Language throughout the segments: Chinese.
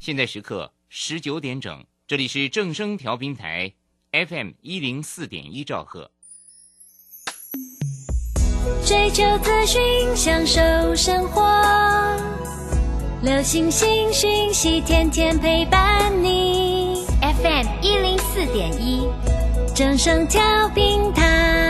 现在时刻十九点整，这里是正声调频台 FM 一零四点一兆赫。追求资讯，享受生活，流星星讯息，天天陪伴你。FM 一零四点一，正声调频台。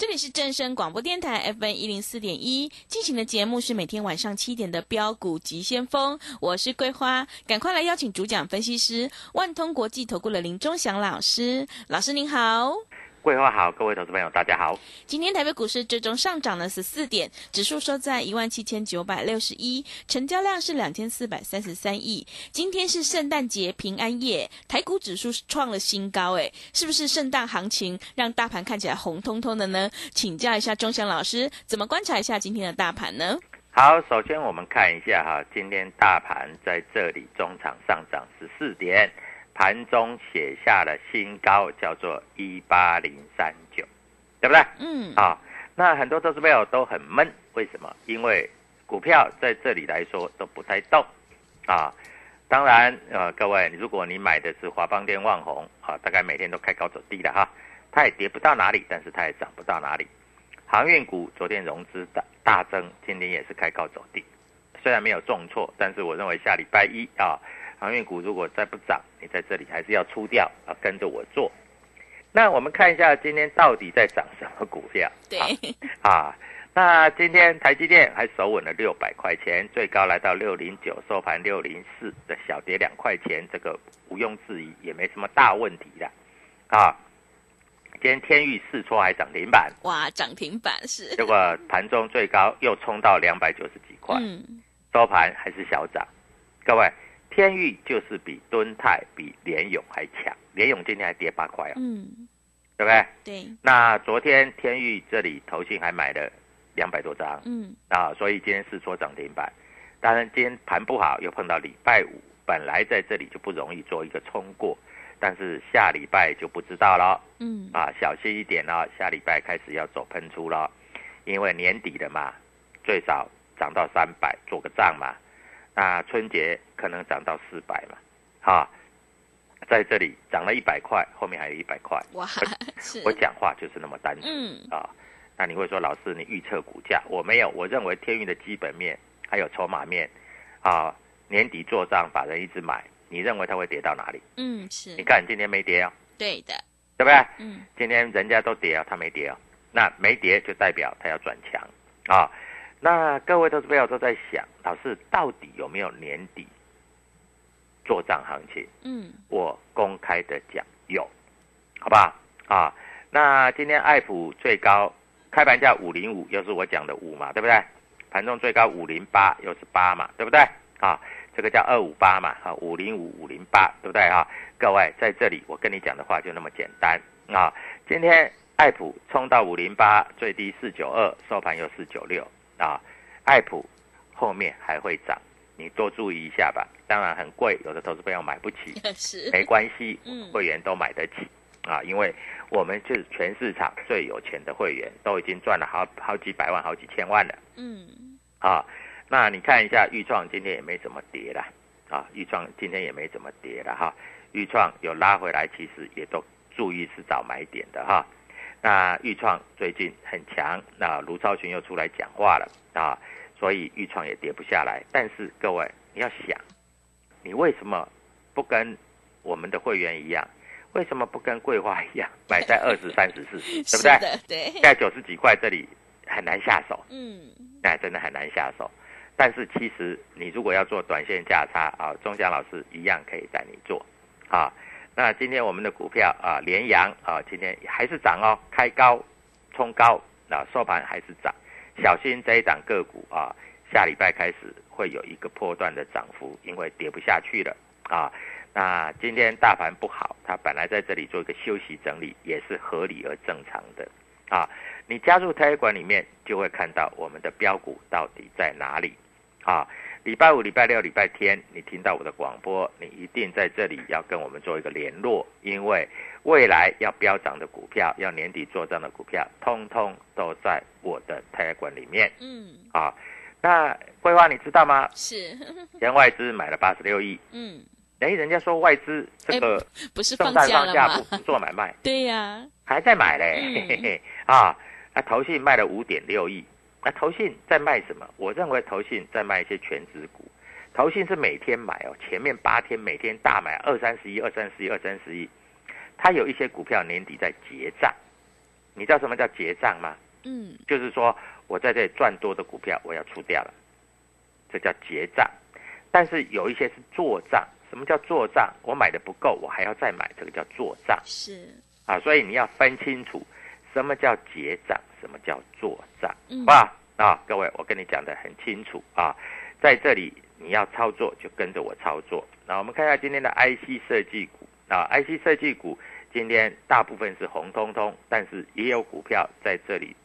这里是正声广播电台 FM 一零四点一，进行的节目是每天晚上七点的标股急先锋，我是桂花，赶快来邀请主讲分析师万通国际投顾的林忠祥老师，老师您好。桂花好，各位投资朋友大家好。今天台北股市最终上涨了十四点，指数收在一万七千九百六十一，成交量是两千四百三十三亿。今天是圣诞节平安夜，台股指数创了新高，哎，是不是圣诞行情让大盘看起来红彤彤的呢？请教一下钟祥老师，怎么观察一下今天的大盘呢？好，首先我们看一下哈，今天大盘在这里中场上涨十四点。盘中写下了新高，叫做一八零三九，对不对？嗯。啊，那很多投资朋友都很闷，为什么？因为股票在这里来说都不太动，啊，当然，呃，各位，如果你买的是华邦电、旺宏，啊，大概每天都开高走低的哈，它也跌不到哪里，但是它也涨不到哪里。航运股昨天融资大大增，今天也是开高走低，虽然没有重挫，但是我认为下礼拜一啊。航运股如果再不涨，你在这里还是要出掉啊，跟着我做。那我们看一下今天到底在涨什么股票？对啊，那今天台积电还守稳了六百块钱，最高来到六零九，收盘六零四的小跌两块钱，这个毋庸置疑，也没什么大问题的啊。今天天域试错还涨停板，哇，涨停板是。结果盘中最高又冲到两百九十几块，嗯，收盘还是小涨，各位。天域就是比敦泰、比联勇还强，联勇今天还跌八块哦，嗯，对不对？对。那昨天天域这里投信还买了两百多张，嗯，啊，所以今天是说涨停板。当然今天盘不好，又碰到礼拜五，本来在这里就不容易做一个冲过，但是下礼拜就不知道了，嗯，啊，小心一点哦，下礼拜开始要走喷出了，因为年底的嘛，最少涨到三百做个账嘛。那春节可能涨到四百嘛，哈，在这里涨了一百块，后面还有一百块。哇，是我讲话就是那么单纯，嗯啊，那你会说老师你预测股价，我没有，我认为天运的基本面还有筹码面，啊，年底做账把人一直买，你认为它会跌到哪里？嗯，是。你看今天没跌哦，对的，对不对？嗯，今天人家都跌啊，它没跌哦，那没跌就代表它要转强啊。那各位投资友都在想，老师到底有没有年底做账行情？嗯，我公开的讲有，好不好？啊，那今天爱普最高开盘价五零五，又是我讲的五嘛，对不对？盘中最高五零八，又是八嘛，对不对？啊，这个叫二五八嘛，啊，五零五五零八，对不对？啊，各位在这里我跟你讲的话就那么简单啊。今天爱普冲到五零八，最低四九二，收盘又四九六。啊，爱普后面还会涨，你多注意一下吧。当然很贵，有的投资朋友买不起，是没关系，嗯会员都买得起啊，因为我们就是全市场最有钱的会员，都已经赚了好好几百万、好几千万了嗯，啊。那你看一下豫创今天也没怎么跌啦，啊，豫创今天也没怎么跌了哈，豫创有拉回来，其实也都注意是找买点的哈。那豫创最近很强，那卢超群又出来讲话了啊，所以豫创也跌不下来。但是各位你要想，你为什么不跟我们的会员一样？为什么不跟桂花一样 买在二十三十四十，对不对？对，在九十几块这里很难下手，嗯，那真的很难下手。但是其实你如果要做短线价差啊，钟祥老师一样可以带你做啊。那今天我们的股票啊，联阳啊，今天还是涨哦，开高冲高啊，收盘还是涨。小心这一档个股啊，下礼拜开始会有一个波段的涨幅，因为跌不下去了啊。那今天大盘不好，它本来在这里做一个休息整理，也是合理而正常的啊。你加入台管里面，就会看到我们的标股到底在哪里啊。礼拜五、礼拜六、礼拜天，你听到我的广播，你一定在这里要跟我们做一个联络，因为未来要飙涨的股票，要年底做账的股票，通通都在我的台管里面。嗯，啊。那桂花你知道吗？是，前外资买了八十六亿，嗯，哎，人家说外资这个不是放假了放假不做买卖，对呀，还在买嘞，嗯。嘿嘿嘿。啊！那投信卖了五点六亿，那投信在卖什么？我认为投信在卖一些全值股，投信是每天买哦，前面八天每天大买二三十亿、二三十亿、二三十亿，它有一些股票年底在结账，你知道什么叫结账吗？嗯，就是说我在这里赚多的股票我要出掉了，这叫结账。但是有一些是做账，什么叫做账？我买的不够，我还要再买，这个叫做账。是，啊，所以你要分清楚什么叫结账，什么叫作战，嗯好吧？啊，各位，我跟你讲的很清楚啊，在这里你要操作就跟着我操作。那我们看一下今天的 IC 设计股啊，IC 设计股今天大部分是红彤彤，但是也有股票在这里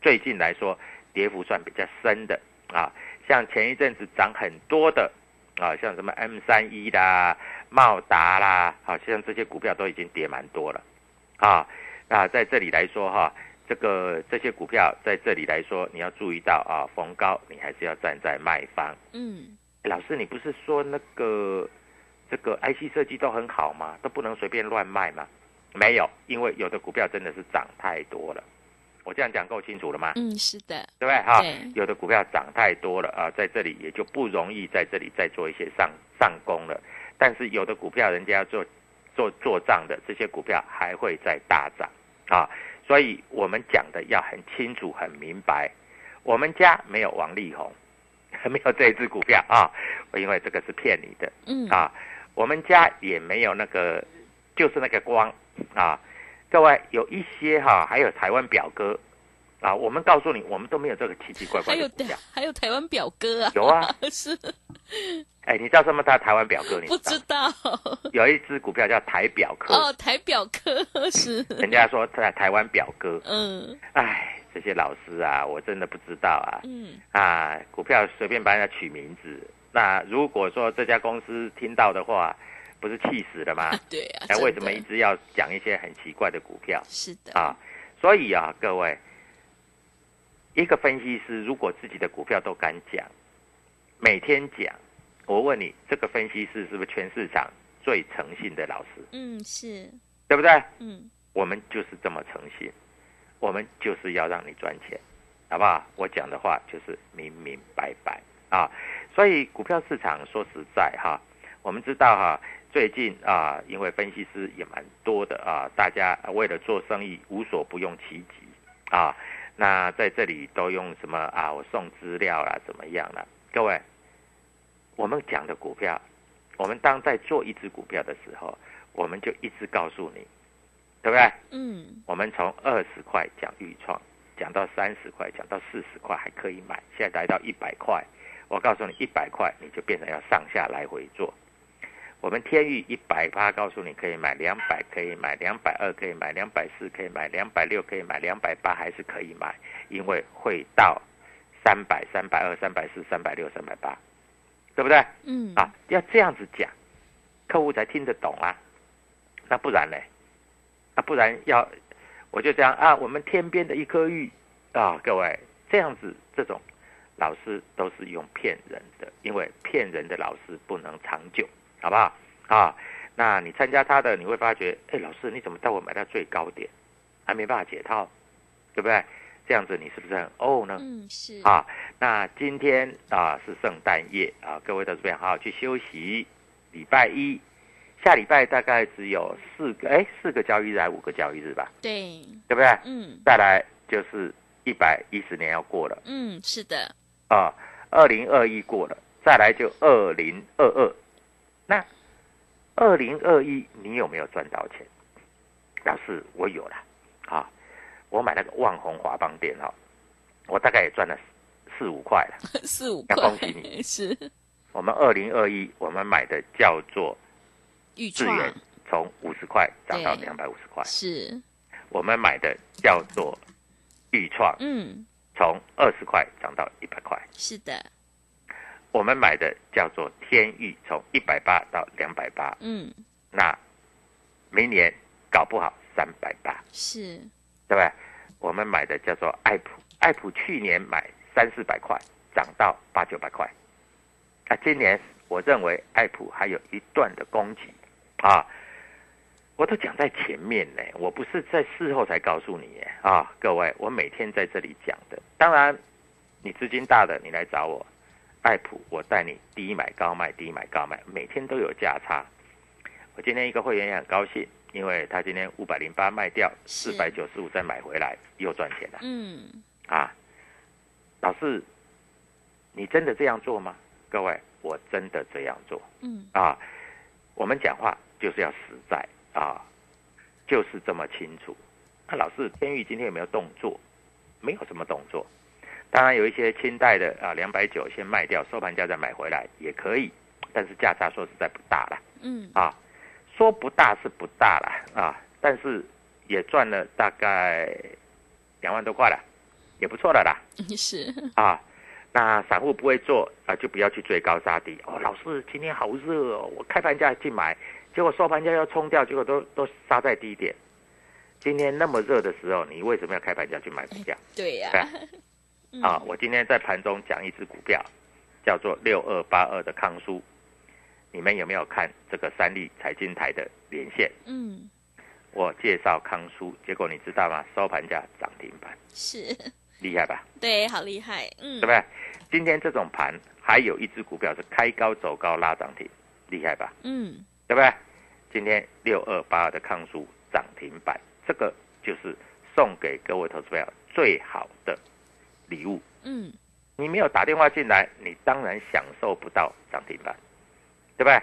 最近来说跌幅算比较深的啊，像前一阵子涨很多的啊，像什么 M 三一啦、茂达啦，好、像这些股票都已经跌蛮多了啊。那在这里来说哈，这个这些股票在这里来说，你要注意到啊，逢高你还是要站在卖方。嗯，老师，你不是说那个这个 IC 设计都很好吗？都不能随便乱卖吗？没有，因为有的股票真的是涨太多了。我这样讲够清楚了吗？嗯，是的，对不对？哈对，有的股票涨太多了啊，在这里也就不容易在这里再做一些上上攻了。但是有的股票人家要做做做账的，这些股票还会再大涨啊。所以我们讲的要很清楚、很明白。我们家没有王力宏，没有这一只股票啊，因为这个是骗你的嗯，啊。我们家也没有那个，就是那个光啊。各位有一些哈、还有台湾表哥啊，我们告诉你，我们都没有这个奇奇怪怪的股票。还有台湾表哥啊，有啊，是哎，你知道什么他台湾表哥？你不知知道有一只股票叫台表科，哦，台表哥是，人家说在台湾表哥。嗯哎，这些老师啊，我真的不知道啊。嗯，啊，股票随便帮人家取名字，那如果说这家公司听到的话，不是气死了吗？对啊，哎，真为什么一直要讲一些很奇怪的股票是的，啊？所以啊，各位，一个分析师如果自己的股票都敢讲，每天讲，我问你，这个分析师是不是全市场最诚信的老师？嗯是，对不对？嗯我们就是这么诚信，我们就是要让你赚钱，好不好？我讲的话就是明明白白啊。所以股票市场说实在哈，我们知道哈，最近啊，因为分析师也蛮多的啊，大家为了做生意无所不用其极啊。那在这里都用什么啊？我送资料啦，怎么样啦？各位，我们讲的股票，我们当在做一只股票的时候，我们就一直告诉你，对不对？嗯我们从二十块讲预创，讲到三十块，讲到四十块还可以买，现在来到一百块，我告诉你，一百块你就变成要上下来回做。我们天域一百八，告诉你可以买两百，可以买两百二，可以买两百四，可以买两百六，可以买两百八，还是可以买，因为会到三百、三百二、三百四、三百六、三百八，对不对？嗯啊，要这样子讲，客户才听得懂啊。那不然呢？那不然要我就这样啊？我们天边的一颗玉啊，各位这样子这种老师都是用骗人的，因为骗人的老师不能长久，好不好？啊，那你参加他的，你会发觉，哎，老师你怎么带我买到最高点，还没办法解套，对不对？这样子你是不是很哦呢？嗯，是啊，那今天啊是圣诞夜啊，各位到这边好好去休息。礼拜一，下礼拜大概只有四个，哎，四个交易日还五个交易日吧？对，对不对？嗯再来就是一百一十年要过了嗯，是的，啊，二零二一过了，再来就二零二二。那二零二一你有没有赚到钱？老师，我有了啊，我买那个万宏华邦店哈，我大概也赚了四五块了。四五要块恭喜你，是。我们二零二一我们买的叫做预源，从五十块涨到对。两百五十块，是，我们买的叫做豫创，嗯，从二十块涨到一百块，是的，我们买的叫做天域，从一百八到两百八，嗯，那明年搞不好三百八，是，对不对？我们买的叫做爱普，爱普去年买三四百块，涨到八九百块，啊，今年我认为爱普还有一段的攻击啊，我都讲在前面呢，我不是在事后才告诉你耶。啊，各位，我每天在这里讲的。当然，你资金大的，你来找我，爱普，我带你低买高卖，低买高卖，每天都有价差。我今天一个会员也很高兴，因为他今天五百零八卖掉，四百九十五再买回来，又赚钱了嗯，啊！老师，你真的这样做吗？各位，我真的这样做嗯，啊！我们讲话就是要实在啊，就是这么清楚。那老师，天宇今天有没有动作？没有什么动作。当然有一些清代的啊，两百九先卖掉，收盘价再买回来也可以，但是价差说实在不大了。嗯，啊，说不大是不大了啊，但是也赚了大概两万多块了，也不错了啦 是，啊。那散户不会做啊，就不要去追高杀低哦。老师今天好热哦，我开盘价进买，结果收盘价要冲掉，结果都都杀在低点。今天那么热的时候，你为什么要开盘价去买股票？对呀嗯啊，我今天在盘中讲一只股票，叫做六二八二的康舒，你们有没有看这个三立财经台的连线？嗯，我介绍康舒，结果你知道吗？收盘价涨停板，是，厉害吧？对，好厉害，嗯对不，对？今天这种盘还有一只股票是开高走高拉涨停，厉害吧？嗯，对不对？今天六二八二的康舒涨停板，这个就是送给各位投资朋友最好的礼物。嗯，你没有打电话进来，你当然享受不到涨停板，对不对？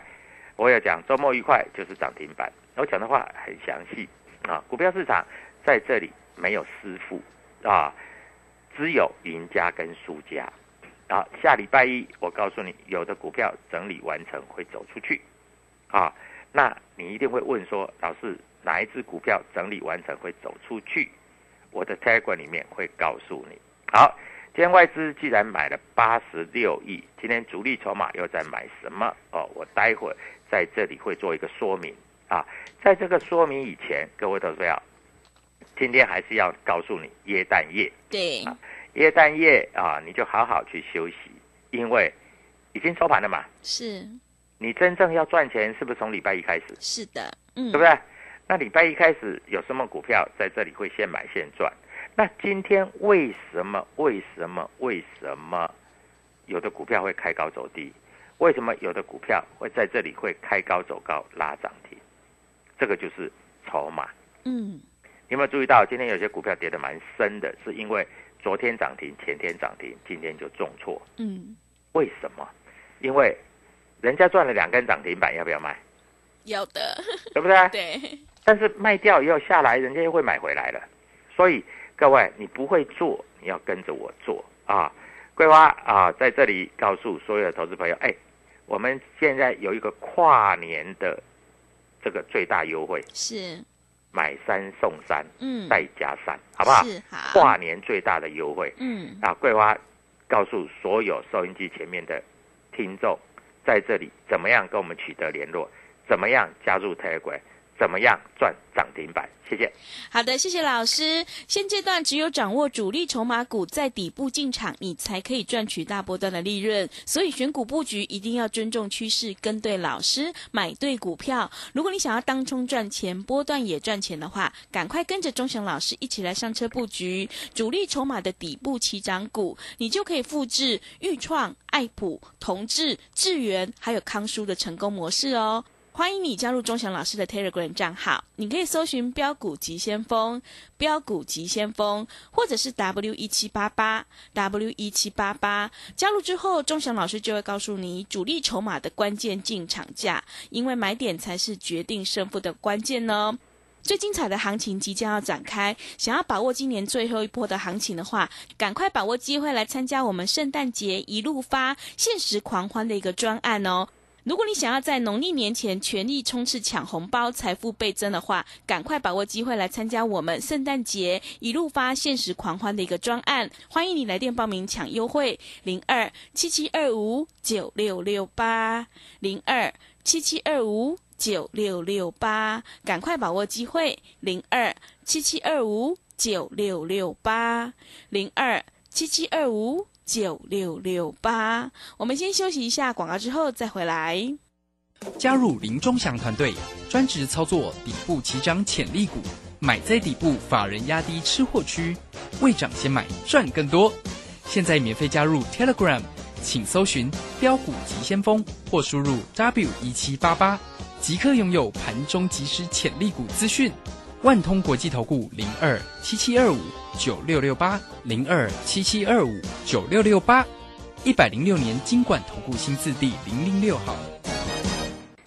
我也讲周末愉快就是涨停板，我讲的话很详细啊。股票市场在这里没有师傅啊，只有赢家跟输家啊。下礼拜一我告诉你，有的股票整理完成会走出去啊。那你一定会问说，老师哪一只股票整理完成会走出去？我的 Telegram 里面会告诉你。好，今天外资既然买了八十六亿，今天主力筹码又在买什么？哦，我待会儿在这里会做一个说明啊。在这个说明以前，各位投资者，今天还是要告诉你耶诞夜，对，耶诞夜啊，你就好好去休息，因为已经收盘了嘛。是，你真正要赚钱，是不是从礼拜一开始？是的，嗯，对不对？那礼拜一开始有什么股票在这里会现买现赚？那今天为什么？为什么？为什么有的股票会开高走低？为什么有的股票会在这里会开高走高拉涨停？这个就是筹码。嗯，你有没有注意到今天有些股票跌得蛮深的？是因为昨天涨停，前天涨停，今天就重挫。嗯，为什么？因为人家赚了两根涨停板，要不要卖？要的，对不对？对，但是卖掉以后下来，人家又会买回来了。所以各位，你不会做，你要跟着我做啊！桂花啊，在这里告诉所有的投资朋友，哎，我们现在有一个跨年的这个最大优惠，是，买三送三，嗯，再加三，好不好？是好，跨年最大的优惠嗯，啊！桂花告诉所有收音机前面的听众，在这里怎么样跟我们取得联络，怎么样加入 Telegram，怎么样赚涨停板？谢谢。好的，谢谢老师。现阶段只有掌握主力筹码股在底部进场，你才可以赚取大波段的利润。所以选股布局一定要尊重趋势，跟对老师，买对股票。如果你想要当冲赚钱，波段也赚钱的话，赶快跟着钟祥老师一起来上车布局主力筹码的底部起涨股，你就可以复制豫创、爱普、同志、智源还有康舒的成功模式哦。欢迎你加入钟祥老师的 Telegram 账号，你可以搜寻“标股急先锋”、“标股急先锋”，或者是 W 一七八八 W 一七八八。加入之后，钟祥老师就会告诉你主力筹码的关键进场价，因为买点才是决定胜负的关键呢。最精彩的行情即将要展开，想要把握今年最后一波的行情的话，赶快把握机会来参加我们圣诞节一路发限时狂欢的一个专案哦。如果你想要在农历年前全力冲刺抢红包、财富倍增的话，赶快把握机会来参加我们圣诞节一路发限时狂欢的一个专案。欢迎你来电报名抢优惠，零二七七二五九六六八零二七七二五九六六八，赶快把握机会，零二七七二五九六六八零二七七二五。九六六八，我们先休息一下广告，之后再回来。加入林中祥团队，专职操作底部起涨潜力股，买在底部，法人压低吃货区，未涨先买赚更多。现在免费加入 Telegram，请搜寻标股急先锋或输入 W 一七八八，即刻拥有盘中即时潜力股资讯。万通国际投顾零二七七二五九六六八零二七七二五九六六八，一百零六年金管投顾新字第零零六号。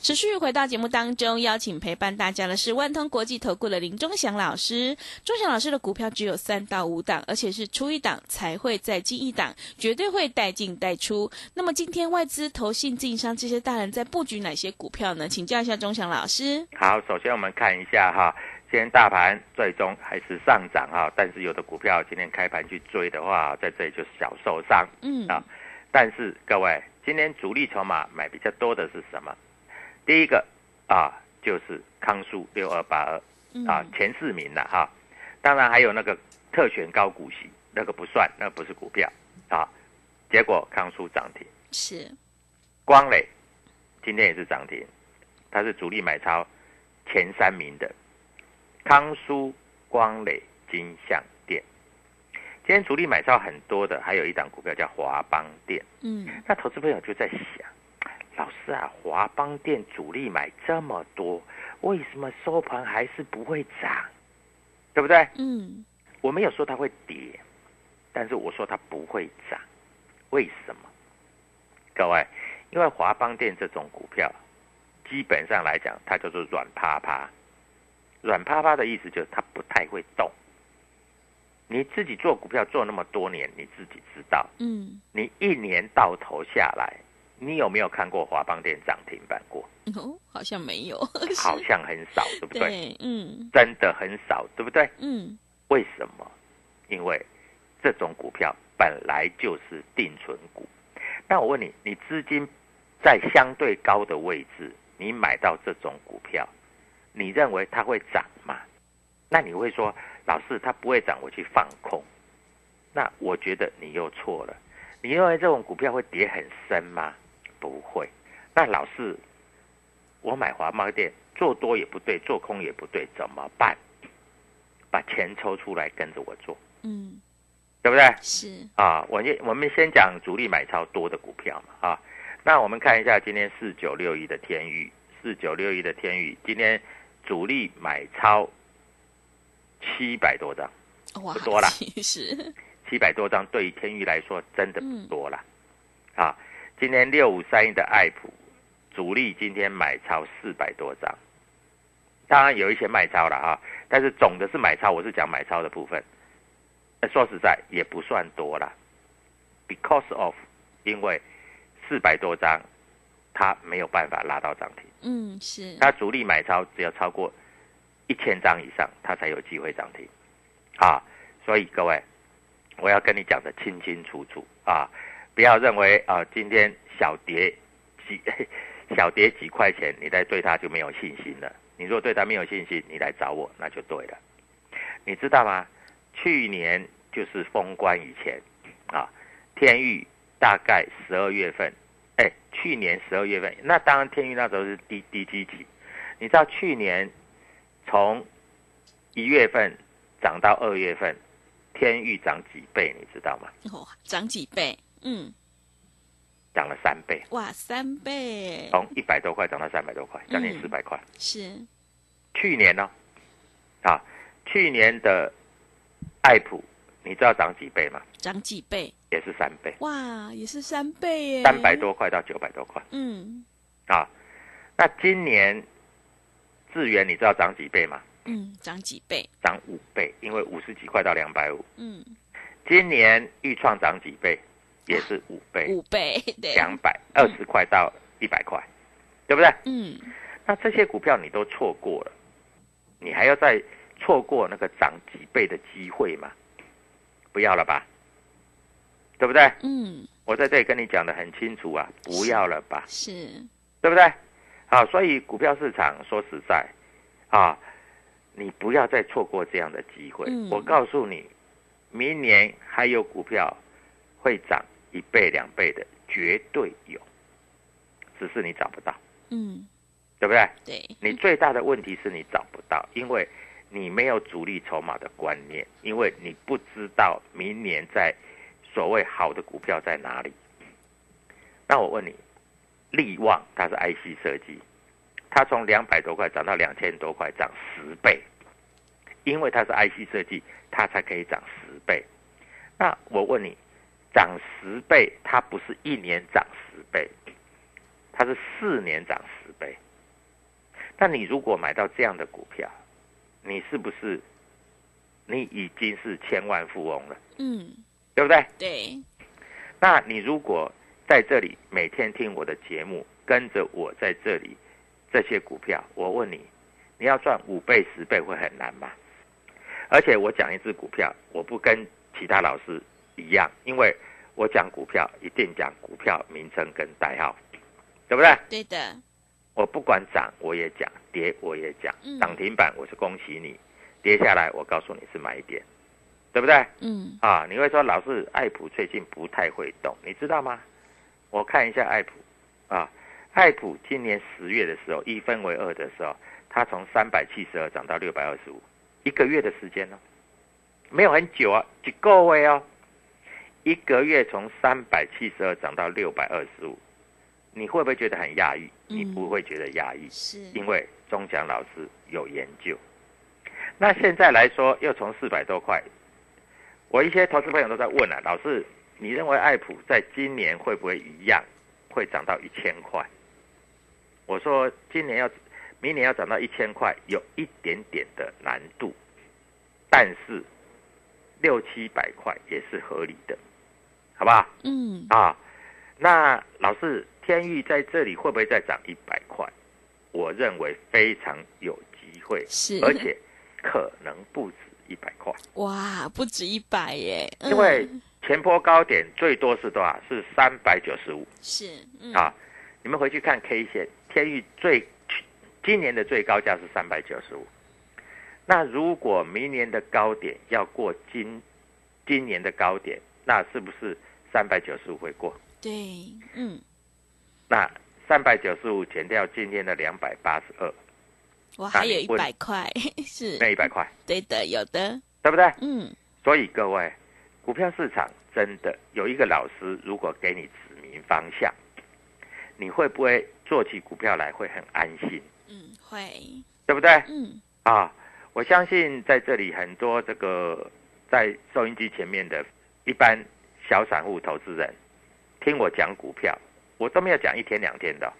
持续回到节目当中，邀请陪伴大家的是万通国际投顾的林忠祥老师。忠祥老师的股票只有三到五档，而且是出一档才会再进一档，绝对会带进带出。那么今天外资、投信、自营商这些大人在布局哪些股票呢？请教一下忠祥老师。好，首先我们看一下哈。今天大盘最终还是上涨哈，但是有的股票今天开盘去追的话，在这里就小受伤。嗯啊，但是各位，今天主力筹码买比较多的是什么？第一个啊，就是康苏六二八二啊，前四名了哈。当然还有那个特选高股息，那个不算，那不是股票啊。结果康苏涨停，是光磊今天也是涨停，它是主力买超前三名的。康舒、光磊、金相店，今天主力买超很多的，还有一档股票叫华邦店。嗯，那投资朋友就在想，老师啊，华邦店主力买这么多，为什么收盘还是不会涨？对不对？嗯，我没有说它会跌，但是我说它不会涨，为什么？各位，因为华邦店这种股票，基本上来讲，它叫做软趴趴。软趴趴的意思就是它不太会动。你自己做股票做那么多年，你自己知道。嗯。你一年到头下来，你有没有看过华邦店涨停板过？哦，好像没有。好像很少，对不对？对，嗯。真的很少，对不对？嗯。为什么？因为这种股票本来就是定存股。那我问你，你资金在相对高的位置，你买到这种股票？你认为它会涨吗？那你会说，老师它不会涨，我去放空。那我觉得你又错了。你认为这种股票会跌很深吗？不会。那老师，我买华茂店做多也不对，做空也不对，怎么办？把钱抽出来跟着我做，嗯，对不对？是啊，我先我们先讲主力买超多的股票嘛啊。那我们看一下今天四九六一的天宇，四九六一的天宇今天。主力买超七百多张，不多了。其实七百多张对于天域来说真的不多了。啊，今天六五三一的爱普主力今天买超四百多张，当然有一些卖超了啊，但是总的是买超。我是讲买超的部分，说实在也不算多了，because of 因为四百多张，它没有办法拉到涨停。嗯，是。他主力买超只要超过一千张以上，他才有机会涨停，啊，所以各位，我要跟你讲的清清楚楚啊，不要认为啊今天小跌几 小跌几块钱，你再对它就没有信心了你如果对它没有信心，你来找我那就对了。你知道吗？去年就是封关以前啊，天域大概十二月份，哎，去年十二月份，那当然天域那时候是低低基期。你知道去年从一月份涨到二月份，天域涨几倍？你知道吗？哦，涨几倍？嗯，涨了三倍，哇，三倍，从一百多块涨到三百多块，将近嗯四百块。是，去年呢、啊，去年的爱普，你知道涨几倍吗？涨几倍？也是三倍，哇，也是三倍耶，三百，多块到九百多块嗯啊。那今年智源你知道涨几倍吗？嗯，涨几倍？涨五倍，因为五十几块到两百五。嗯，今年豫创涨几倍？也是五倍，五倍，对，两百二十块到一百块，对不对？嗯，那这些股票你都错过了，你还要再错过那个涨几倍的机会吗？不要了吧，对不对？嗯，我在这里跟你讲的很清楚啊，不要了吧，是，对不对？好，所以股票市场说实在啊，你不要再错过这样的机会。嗯。我告诉你，明年还有股票会涨一倍两倍的，绝对有，只是你找不到，嗯，对不对？对，你最大的问题是你找不到，因为你没有主力筹码的观念，因为你不知道明年在所谓好的股票在哪里。那我问你，力旺它是 IC 设计，它从两百多块涨到两千多块，涨十倍，因为它是 IC 设计，它才可以涨十倍。那我问你，涨十倍，它不是一年涨十倍，它是四年涨十倍。那你如果买到这样的股票，你是不是你已经是千万富翁了，嗯，对不对？对，那你如果在这里每天听我的节目，跟着我在这里这些股票，我问你，你要赚五倍十倍会很难吗？而且我讲一只股票，我不跟其他老师一样，因为我讲股票一定讲股票名称跟代号，对不对？对的，我不管涨我也讲，跌我也讲嗯，涨停板我是恭喜你，跌下来我告诉你是买点，对不对？嗯，啊，你会说老师爱普最近不太会动，你知道吗？我看一下爱普，啊，爱普今年十月的时候一分为二的时候，它从三百七十二涨到六百二十五，一个月的时间哦，没有很久啊，几个位哦，一个月从三百七十二涨到六百二十五，你会不会觉得很讶异？你嗯不会觉得讶异，是，因为钟祥老师有研究。那现在来说，又从四百多块，我一些投资朋友都在问啊，老师，你认为爱普在今年会不会一样，会涨到一千块？我说今年要，明年要涨到一千块，有一点点的难度，但是六七百块也是合理的，好不好？嗯，啊，那老师，天域在这里会不会再涨一百块？我认为非常有机会，是，而且可能不止一百块，哇，不止一百耶，嗯因为前波高点最多是多少？是三百九十五是，嗯，啊！你们回去看 K 线，天域最今年的最高价是三百九十五。那如果明年的高点要过今今年的高点，那是不是三百九十五会过？对，嗯，那三百九十五减掉今天的两百八十二，哇，那还有一百块，是，那一百块，对的，有的，对不对？嗯，所以各位，股票市场真的有一个老师，如果给你指明方向，你会不会做起股票来会很安心？嗯，会，对不对？嗯，啊，我相信在这里很多这个在收音机前面的一般小散户投资人，听我讲股票，我都没有讲一天两天的，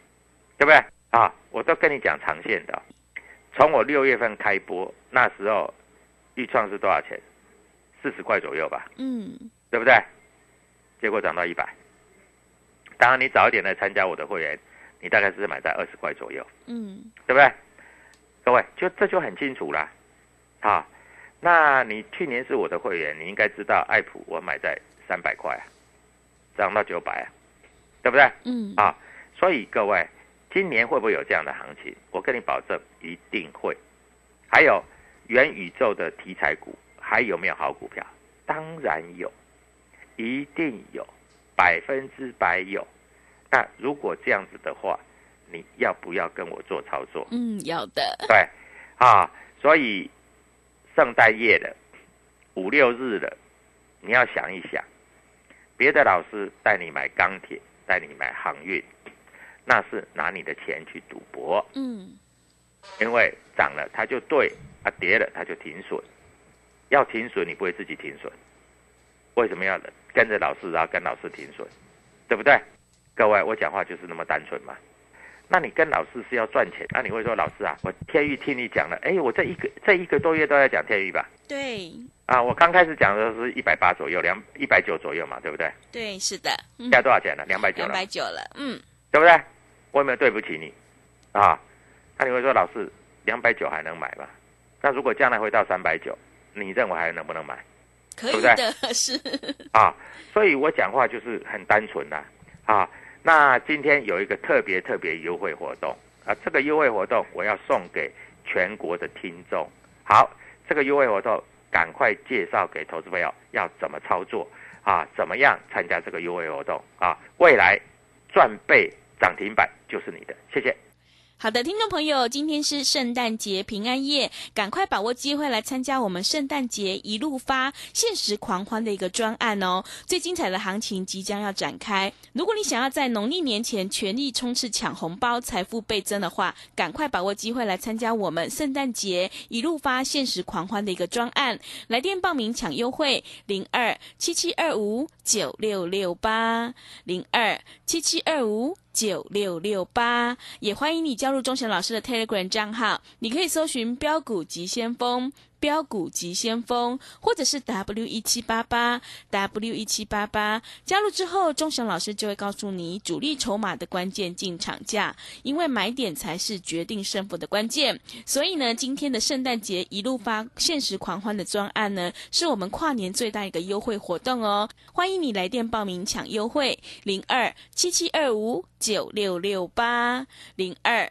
对不对？啊，我都跟你讲长线的。从我六月份开播，那时候预创是多少钱？四十块左右吧，嗯，对不对？结果涨到一百。当然，你早一点来参加我的会员，你大概是买在二十块左右。嗯，对不对？各位，就这就很清楚啦。啊，那你去年是我的会员，你应该知道爱普我买在三百块啊，涨到九百啊，对不对？嗯，啊，所以各位，今年会不会有这样的行情？我跟你保证，一定会。还有元宇宙的题材股，还有没有好股票？当然有，一定有，百分之百有。那如果这样子的话，你要不要跟我做操作？嗯，要的。对，啊，所以圣诞夜的五六日的，你要想一想，别的老师带你买钢铁，带你买航运，那是拿你的钱去赌博。嗯，因为涨了它就对，啊跌了它就停损。要停损，你不会自己停损，为什么要跟着老师，然后跟老师停损，对不对？各位，我讲话就是那么单纯嘛。那你跟老师是要赚钱，那你会说老师啊，我天域听你讲了，哎，我这一个这一个多月都在讲天域吧？对。啊，我刚开始讲的是一百八左右，两一百九左右嘛，对不对？对，是的。现在多少钱了？两百九。两百九了，嗯，对不对？我有没有对不起你？啊，那你会说老师，两百九还能买吗？那如果将来回到三百九？你认为还能不能买？可以的，是啊，所以我讲话就是很单纯的啊。那今天有一个特别特别优惠活动啊，这个优惠活动我要送给全国的听众。好，这个优惠活动赶快介绍给投资朋友，要怎么操作啊？怎么样参加这个优惠活动啊？未来赚倍涨停板就是你的，谢谢。好的，听众朋友，今天是圣诞节平安夜，赶快把握机会来参加我们圣诞节一路发限时狂欢的一个专案哦！最精彩的行情即将要展开。如果你想要在农历年前全力冲刺抢红包、财富倍增的话，赶快把握机会来参加我们圣诞节一路发限时狂欢的一个专案。来电报名抢优惠：零二七七二五九六六八零二七七二五。九六六八，也欢迎你加入钟祥老师的 Telegram 账号，你可以搜寻“标股急先锋”。标股急先锋，或者是 W 一七八八 W 一七八八，加入之后，钟祥老师就会告诉你主力筹码的关键进场价，因为买点才是决定胜负的关键。所以呢，今天的圣诞节一路发限时狂欢的专案呢，是我们跨年最大一个优惠活动哦。欢迎你来电报名抢优惠，零二七七二五九六六八零二。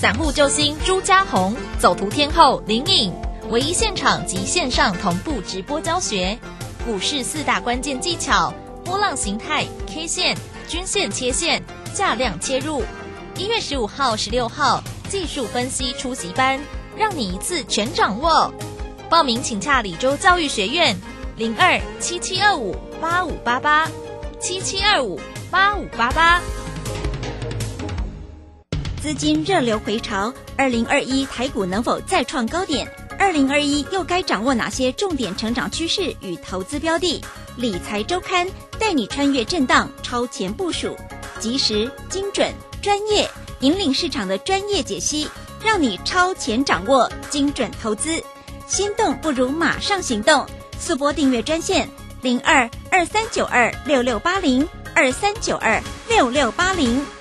散户救星朱家红，走图天后林颖，唯一现场及线上同步直播教学，股市四大关键技巧：波浪形态、K 线、均线切线、价量切入。一月十五号、十六号技术分析初级班，让你一次全掌握。报名请洽李州教育学院，零二七七二五八五八八七七二五八五八八。资金热流回潮，二零二一台股能否再创高点？二零二一又该掌握哪些重点成长趋势与投资标的？理财周刊带你穿越震荡，超前部署，及时、精准、专业，引领市场的专业解析，让你超前掌握精准投资。心动不如马上行动，速播订阅专线零二二三九二六六八零二三九二六六八零。